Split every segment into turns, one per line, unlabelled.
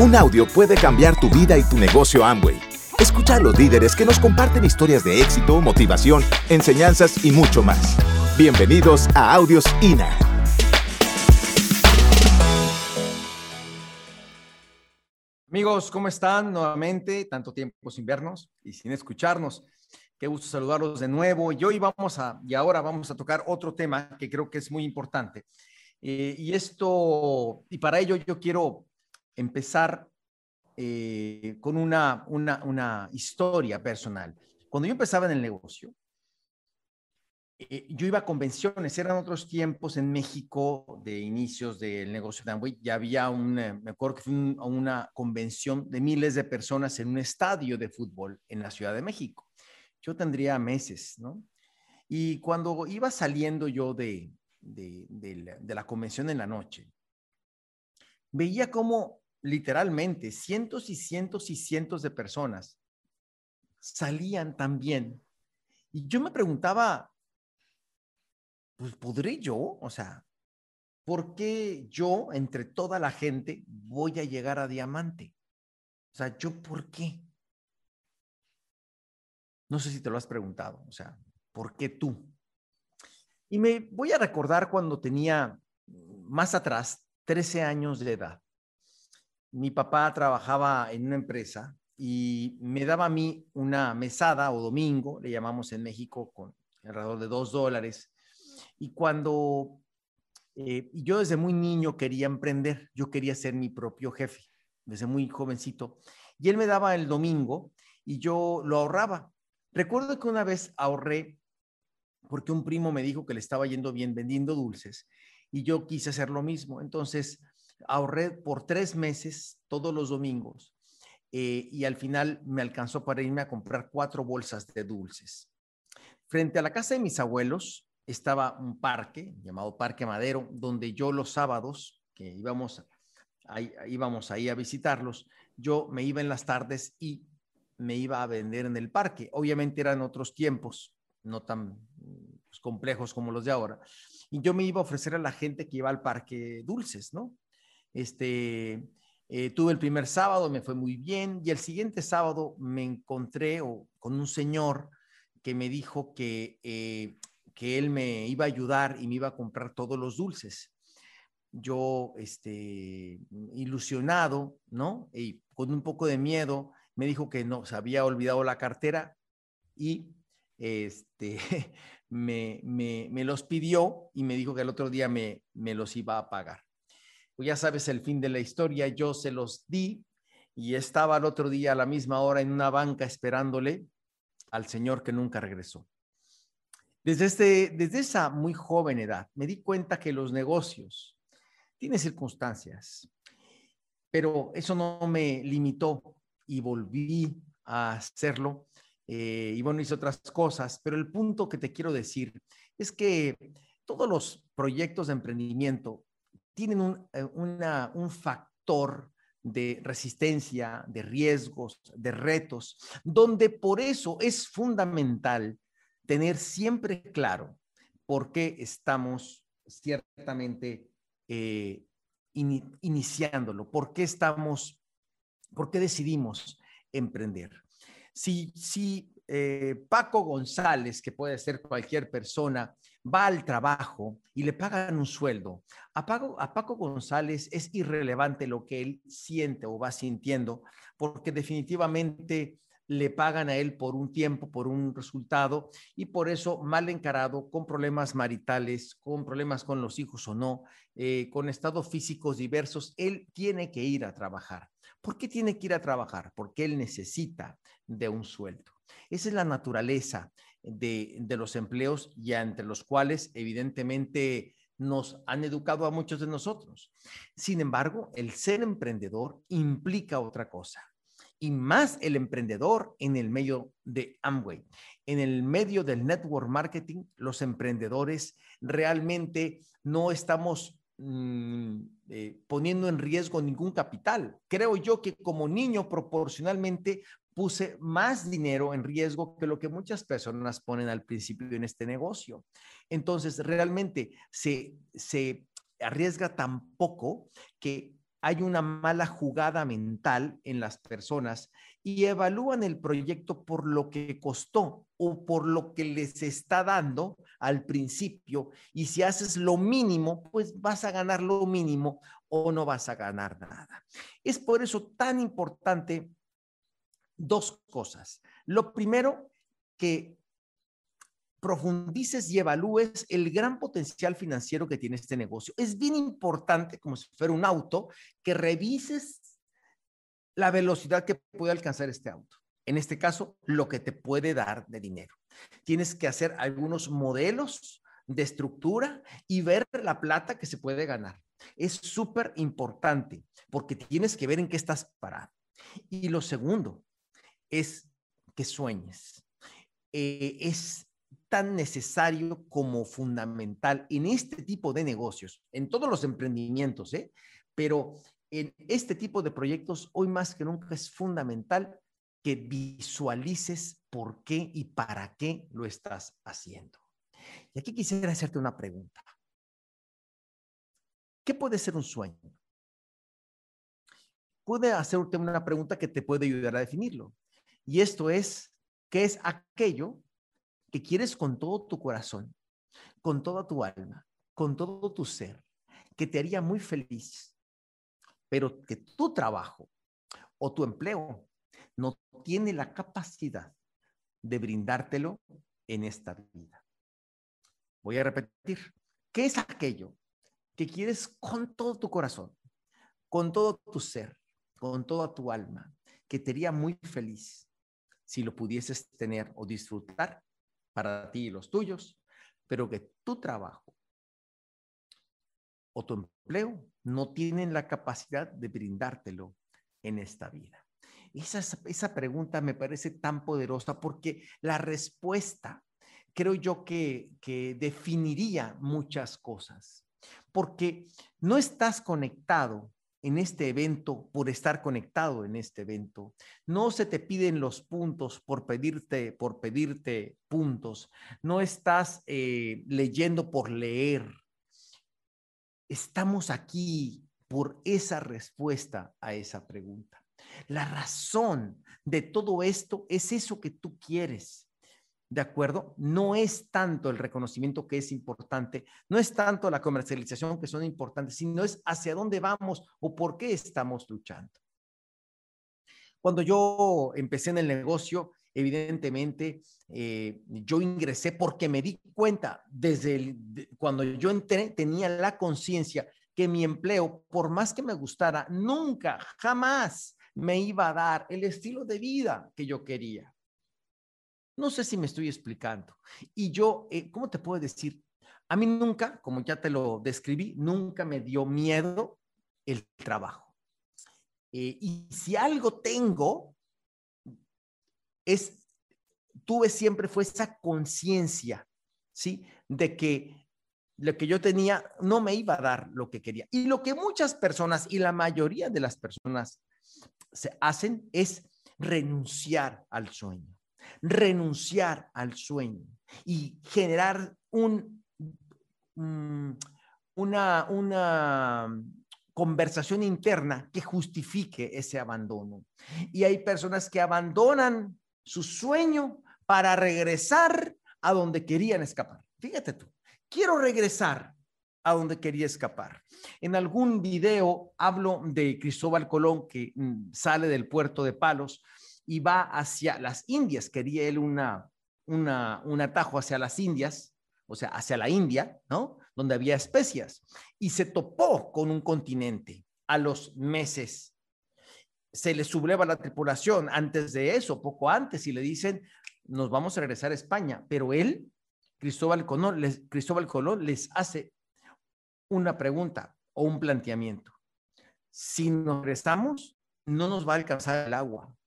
Un audio puede cambiar tu vida y tu negocio Amway. Escucha a los líderes que nos comparten historias de éxito, motivación, enseñanzas y mucho más. Bienvenidos a Audios INA.
Amigos, ¿cómo están? Nuevamente, tanto tiempo sin vernos y sin escucharnos. Qué gusto saludarlos de nuevo. Y hoy vamos a, y ahora vamos a tocar otro tema que creo que es muy importante. Eh, y esto, y para ello yo quiero empezar eh, con una, una, una, historia personal. Cuando yo empezaba en el negocio, eh, yo iba a convenciones, eran otros tiempos en México de inicios del negocio de Amway, ya había un, eh, me acuerdo que fue una convención de miles de personas en un estadio de fútbol en la Ciudad de México. Yo tendría meses, ¿no? Y cuando iba saliendo yo de, de, de, de la convención en la noche, veía cómo literalmente cientos y cientos y cientos de personas salían también. Y yo me preguntaba, pues ¿podré yo? O sea, ¿por qué yo entre toda la gente voy a llegar a diamante? O sea, ¿yo por qué? No sé si te lo has preguntado, o sea, ¿por qué tú? Y me voy a recordar cuando tenía más atrás 13 años de edad mi papá trabajaba en una empresa y me daba a mí una mesada o domingo, le llamamos en México, con alrededor de dos dólares. Y cuando eh, yo desde muy niño quería emprender, yo quería ser mi propio jefe, desde muy jovencito. Y él me daba el domingo y yo lo ahorraba. Recuerdo que una vez ahorré porque un primo me dijo que le estaba yendo bien vendiendo dulces y yo quise hacer lo mismo. Entonces ahorré por tres meses todos los domingos eh, y al final me alcanzó para irme a comprar cuatro bolsas de dulces. Frente a la casa de mis abuelos estaba un parque llamado Parque Madero, donde yo los sábados, que íbamos, ahí, íbamos ahí a visitarlos, yo me iba en las tardes y me iba a vender en el parque. Obviamente eran otros tiempos, no tan pues, complejos como los de ahora. Y yo me iba a ofrecer a la gente que iba al parque dulces, ¿no? Este, eh, tuve el primer sábado, me fue muy bien, y el siguiente sábado me encontré con un señor que me dijo que, eh, que él me iba a ayudar y me iba a comprar todos los dulces. Yo, este, ilusionado, ¿no? Y con un poco de miedo, me dijo que no, se había olvidado la cartera y este, me, me, me, los pidió y me dijo que el otro día me, me los iba a pagar pues ya sabes el fin de la historia, yo se los di y estaba el otro día a la misma hora en una banca esperándole al Señor que nunca regresó. Desde, este, desde esa muy joven edad me di cuenta que los negocios tienen circunstancias, pero eso no me limitó y volví a hacerlo. Eh, y bueno, hice otras cosas, pero el punto que te quiero decir es que todos los proyectos de emprendimiento tienen un, eh, un factor de resistencia, de riesgos, de retos, donde por eso es fundamental tener siempre claro por qué estamos ciertamente eh, iniciándolo, por qué estamos, por qué decidimos emprender. Si, si eh, Paco González, que puede ser cualquier persona, va al trabajo y le pagan un sueldo, a Paco, a Paco González es irrelevante lo que él siente o va sintiendo, porque definitivamente le pagan a él por un tiempo, por un resultado, y por eso mal encarado, con problemas maritales, con problemas con los hijos o no, eh, con estados físicos diversos, él tiene que ir a trabajar. ¿Por qué tiene que ir a trabajar? Porque él necesita de un sueldo. Esa es la naturaleza de, los empleos y entre los cuales evidentemente nos han educado a muchos de nosotros. Sin embargo, el ser emprendedor implica otra cosa y más el emprendedor en el medio de Amway. En el medio del network marketing, los emprendedores realmente no estamos mm, eh, poniendo en riesgo ningún capital. Creo yo que como niño proporcionalmente puse más dinero en riesgo que lo que muchas personas ponen al principio en este negocio. Entonces, realmente se, se arriesga tan poco que hay una mala jugada mental en las personas y evalúan el proyecto por lo que costó o por lo que les está dando al principio. Y si haces lo mínimo, pues vas a ganar lo mínimo o no vas a ganar nada. Es por eso tan importante dos cosas. Lo primero, que profundices y evalúes el gran potencial financiero que tiene este negocio. Es bien importante, como si fuera un auto, que revises la velocidad que puede alcanzar este auto. En este caso, lo que te puede dar de dinero. Tienes que hacer algunos modelos de estructura y ver la plata que se puede ganar. Es súper importante porque tienes que ver en qué estás parado. Y lo segundo es que sueñes. Eh, es tan necesario como fundamental en este tipo de negocios, en todos los emprendimientos, ¿eh? pero en este tipo de proyectos hoy más que nunca es fundamental que visualices por qué y para qué lo estás haciendo. Y aquí quisiera hacerte una pregunta. ¿Qué puede ser un sueño? Puede hacerte una pregunta que te puede ayudar a definirlo. Y esto es, ¿qué es aquello que quieres con todo tu corazón, con toda tu alma, con todo tu ser, que te haría muy feliz, pero que tu trabajo o tu empleo no tiene la capacidad de brindártelo en esta vida. Voy a repetir, ¿qué es aquello que quieres con todo tu corazón, con todo tu ser, con toda tu alma, que te haría muy feliz si lo pudieses tener o disfrutar para ti y los tuyos, pero que tu trabajo o tu empleo no tienen la capacidad de brindártelo en esta vida. Esa, esa pregunta me parece tan poderosa porque la respuesta creo yo que, que definiría muchas cosas, porque no estás conectado en este evento por estar conectado en este evento. No se te piden los puntos por pedirte, por pedirte puntos. No estás eh, leyendo por leer. Estamos aquí por esa respuesta a esa pregunta. La razón de todo esto es eso que tú quieres. ¿De acuerdo? No es tanto el reconocimiento que es importante, no es tanto la comercialización que son importantes, sino es hacia dónde vamos o por qué estamos luchando. Cuando yo empecé en el negocio, evidentemente eh, yo ingresé porque me di cuenta desde cuando yo entré, tenía la conciencia que mi empleo, por más que me gustara, nunca, jamás me iba a dar el estilo de vida que yo quería. No sé si me estoy explicando. Y yo, eh, ¿cómo te puedo decir? A mí nunca, como ya te lo describí, nunca me dio miedo el trabajo. Eh, y si algo tengo, es, tuve siempre fue esa conciencia, ¿sí? De que lo que yo tenía no me iba a dar lo que quería. Y lo que muchas personas y la mayoría de las personas se hacen es renunciar al sueño renunciar al sueño y generar mm, una, una conversación interna que justifique ese abandono. Y hay personas que abandonan su sueño para regresar a donde querían escapar. Fíjate tú, quiero regresar a donde quería escapar. En algún video hablo de Cristóbal Colón que mm, sale del puerto de Palos y va hacia las Indias. Quería él una, una, un atajo hacia las Indias, o sea, hacia la India, ¿no? Donde había especias. Y se topó con un continente a los meses. Se le subleva la tripulación antes de eso, poco antes, y le dicen, nos vamos a regresar a España. Pero él, Cristóbal Colón, les, Cristóbal Colón les hace una pregunta o un planteamiento. Si nos regresamos, no nos va a alcanzar el agua.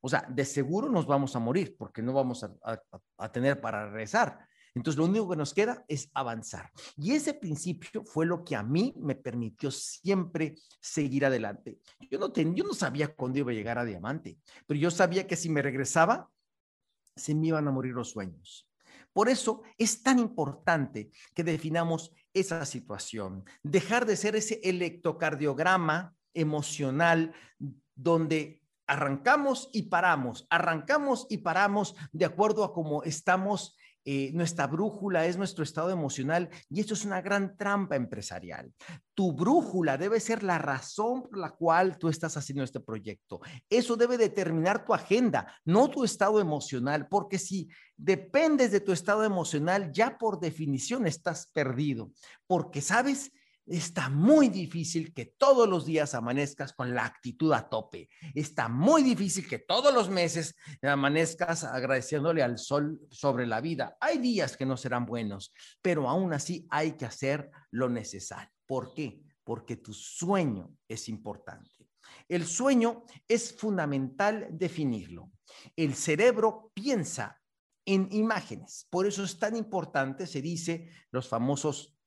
O sea, de seguro nos vamos a morir porque no vamos a, tener para regresar. Entonces, lo único que nos queda es avanzar. Y ese principio fue lo que a mí me permitió siempre seguir adelante. Yo no, yo no sabía cuándo iba a llegar a diamante, pero yo sabía que si me regresaba, se me iban a morir los sueños. Por eso es tan importante que definamos esa situación, dejar de ser ese electrocardiograma emocional donde arrancamos y paramos, arrancamos y paramos de acuerdo a cómo estamos eh, nuestra brújula es nuestro estado emocional y esto es una gran trampa empresarial. Tu brújula debe ser la razón por la cual tú estás haciendo este proyecto. Eso debe determinar tu agenda, no tu estado emocional, porque si dependes de tu estado emocional, ya por definición estás perdido, porque sabes, Está muy difícil que todos los días amanezcas con la actitud a tope. Está muy difícil que todos los meses amanezcas agradeciéndole al sol sobre la vida. Hay días que no serán buenos, pero aún así hay que hacer lo necesario. ¿Por qué? Porque tu sueño es importante. El sueño es fundamental definirlo. El cerebro piensa en imágenes. Por eso es tan importante, se dice, los famosos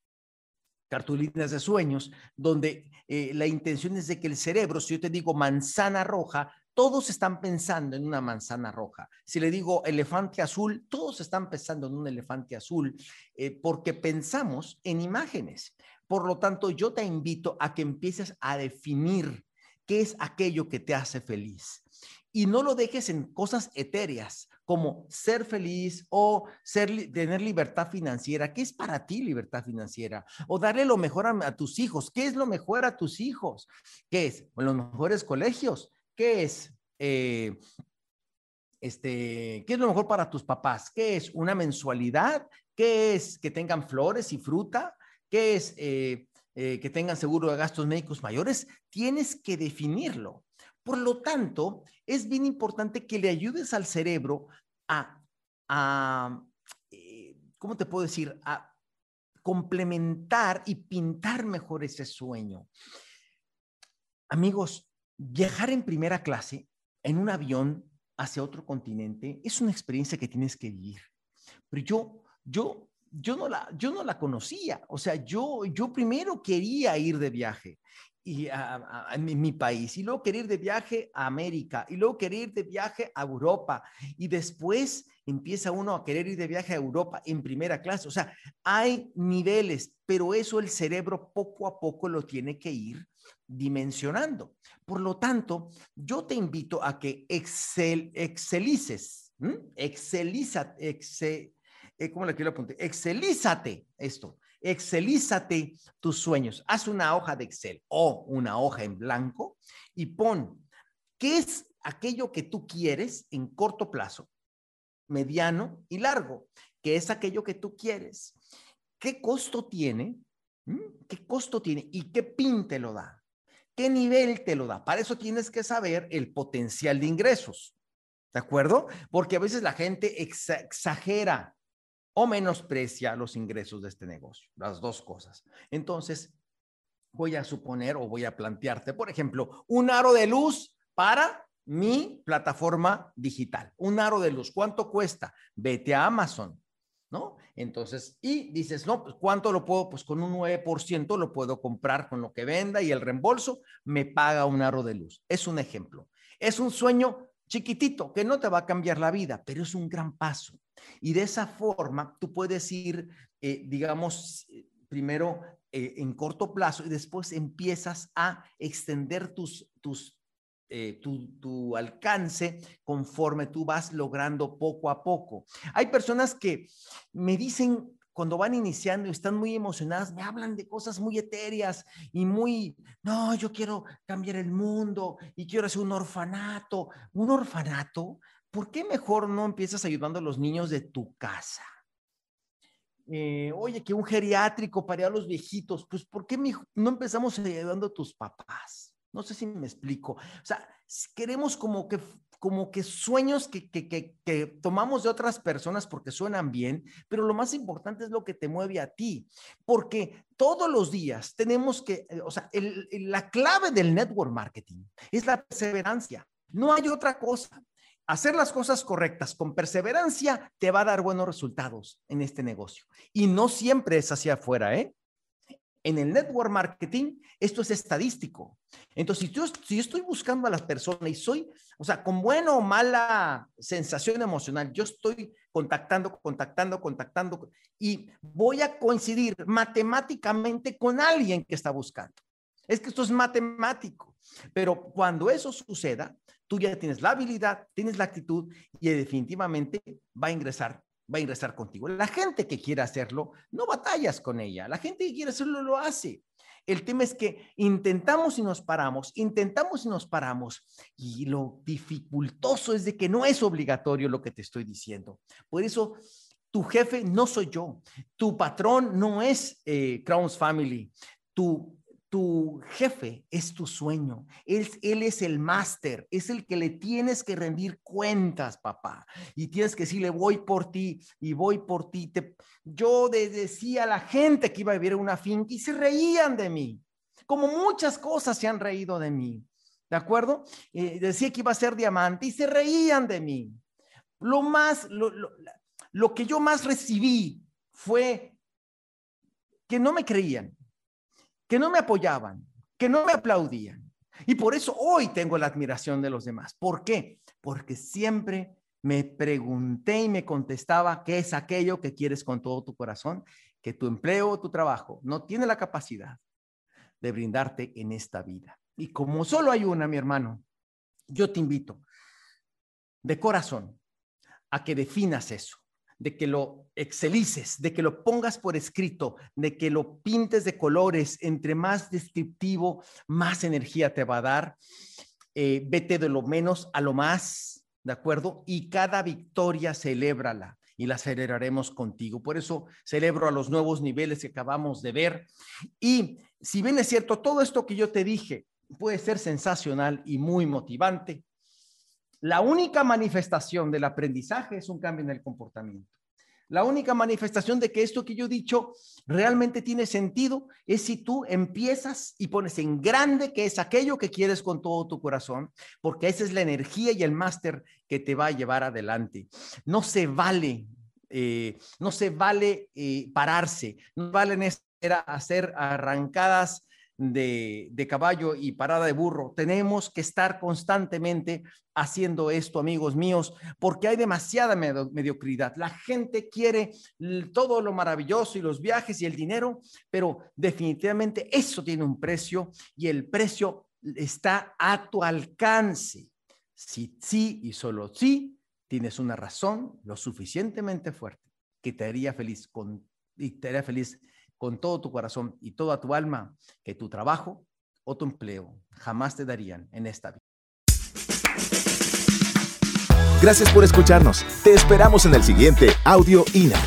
cartulinas de sueños, donde eh, la intención es de que el cerebro, si yo te digo manzana roja, todos están pensando en una manzana roja. Si le digo elefante azul, todos están pensando en un elefante azul, eh, porque pensamos en imágenes. Por lo tanto, yo te invito a que empieces a definir qué es aquello que te hace feliz. Y no lo dejes en cosas etéreas, como ser feliz o tener libertad financiera. ¿Qué es para ti libertad financiera? O darle lo mejor a, tus hijos. ¿Qué es lo mejor a tus hijos? ¿Qué es? Los mejores colegios. ¿Qué es? Eh, este, ¿Qué es lo mejor para tus papás? ¿Qué es? ¿Una mensualidad? ¿Qué es? ¿Que tengan flores y fruta? ¿Qué es? Eh, eh, que tengan seguro de gastos médicos mayores, tienes que definirlo. Por lo tanto, es bien importante que le ayudes al cerebro a, eh, ¿cómo te puedo decir? A complementar y pintar mejor ese sueño. Amigos, viajar en primera clase en un avión hacia otro continente es una experiencia que tienes que vivir. Pero yo, yo, yo no la, yo no la conocía. O sea, yo, yo primero quería ir de viaje y a, mi, país, y luego querer ir de viaje a América, y luego querer ir de viaje a Europa, y después empieza uno a querer ir de viaje a Europa en primera clase. O sea, hay niveles, pero eso el cerebro poco a poco lo tiene que ir dimensionando. Por lo tanto, yo te invito a que excel, excelices, excelízate, eh, ¿cómo le quiero apuntar? Excelízate esto Excelízate tus sueños. Haz una hoja de Excel o una hoja en blanco y pon qué es aquello que tú quieres en corto plazo, mediano y largo. ¿Qué es aquello que tú quieres? ¿Qué costo tiene? ¿Mm? ¿Qué costo tiene? ¿Y qué pin te lo da? ¿Qué nivel te lo da? Para eso tienes que saber el potencial de ingresos. ¿De acuerdo? Porque a veces la gente exagera o menosprecia los ingresos de este negocio, las dos cosas. Entonces, voy a suponer o voy a plantearte, por ejemplo, un aro de luz para mi plataforma digital. Un aro de luz, ¿cuánto cuesta? Vete a Amazon, ¿no? Entonces, y dices, no, pues ¿cuánto lo puedo? Pues con un 9% lo puedo comprar con lo que venda y el reembolso me paga un aro de luz. Es un ejemplo. Es un sueño chiquitito que no te va a cambiar la vida, pero es un gran paso. Y de esa forma tú puedes ir, eh, digamos, eh, primero eh, en corto plazo y después empiezas a extender tus, tus, tu, tu, alcance conforme tú vas logrando poco a poco. Hay personas que me dicen, cuando van iniciando y están muy emocionadas, me hablan de cosas muy etéreas y muy, no, yo quiero cambiar el mundo y quiero hacer un orfanato. ¿Un orfanato? ¿Por qué mejor no empiezas ayudando a los niños de tu casa? Eh, oye, que un geriátrico para a los viejitos, pues ¿por qué no empezamos ayudando a tus papás? No sé si me explico. O sea, queremos como que como que sueños que, que, que, tomamos de otras personas porque suenan bien, pero lo más importante es lo que te mueve a ti, porque todos los días tenemos que, eh, o sea, la clave del network marketing es la perseverancia, no hay otra cosa. Hacer las cosas correctas con perseverancia te va a dar buenos resultados en este negocio. Y no siempre es hacia afuera, ¿eh? en el network marketing, esto es estadístico. Entonces, si yo, si yo estoy buscando a las personas y soy, o sea, con buena o mala sensación emocional, yo estoy contactando, contactando, contactando y voy a coincidir matemáticamente con alguien que está buscando. Es que esto es matemático, pero cuando eso suceda, tú ya tienes la habilidad, tienes la actitud y definitivamente va a ingresar va a ingresar contigo. La gente que quiere hacerlo, no batallas con ella. La gente que quiere hacerlo, lo hace. El tema es que intentamos y nos paramos, intentamos y nos paramos. Y lo dificultoso es de que no es obligatorio lo que te estoy diciendo. Por eso, tu jefe no soy yo. Tu patrón no es eh, Crown's Family. Tu tu jefe es tu sueño. Él, él es el máster, es el que le tienes que rendir cuentas, papá. Y tienes que decirle, voy por ti y voy por ti. Te, yo decía a la gente que iba a vivir una finca y se reían de mí, como muchas cosas se han reído de mí. ¿De acuerdo? Decía que iba a ser diamante y se reían de mí. Lo más, lo, lo que yo más recibí fue que no me creían que no me apoyaban, que no me aplaudían. Y por eso hoy tengo la admiración de los demás. ¿Por qué? Porque siempre me pregunté y me contestaba qué es aquello que quieres con todo tu corazón, que tu empleo o tu trabajo no tiene la capacidad de brindarte en esta vida. Y como solo hay una, mi hermano, yo te invito de corazón a que definas eso de que lo excelices, de que lo pongas por escrito, de que lo pintes de colores. Entre más descriptivo, más energía te va a dar. Eh, vete de lo menos a lo más, ¿de acuerdo? Y cada victoria, celébrala y la celebraremos contigo. Por eso celebro a los nuevos niveles que acabamos de ver. Y si bien es cierto, todo esto que yo te dije puede ser sensacional y muy motivante, la única manifestación del aprendizaje es un cambio en el comportamiento. La única manifestación de que esto que yo he dicho realmente tiene sentido es si tú empiezas y pones en grande que es aquello que quieres con todo tu corazón, porque esa es la energía y el máster que te va a llevar adelante. No se vale, eh, no se vale eh, pararse, no vale hacer arrancadas de, caballo y parada de burro. Tenemos que estar constantemente haciendo esto, amigos míos, porque hay demasiada mediocridad. La gente quiere todo lo maravilloso y los viajes y el dinero, pero definitivamente eso tiene un precio y el precio está a tu alcance. Si sí y solo si tienes una razón lo suficientemente fuerte que te haría feliz con, y te haría feliz con todo tu corazón y toda tu alma que tu trabajo o tu empleo jamás te darían en esta vida.
Gracias por escucharnos. Te esperamos en el siguiente Audio INA.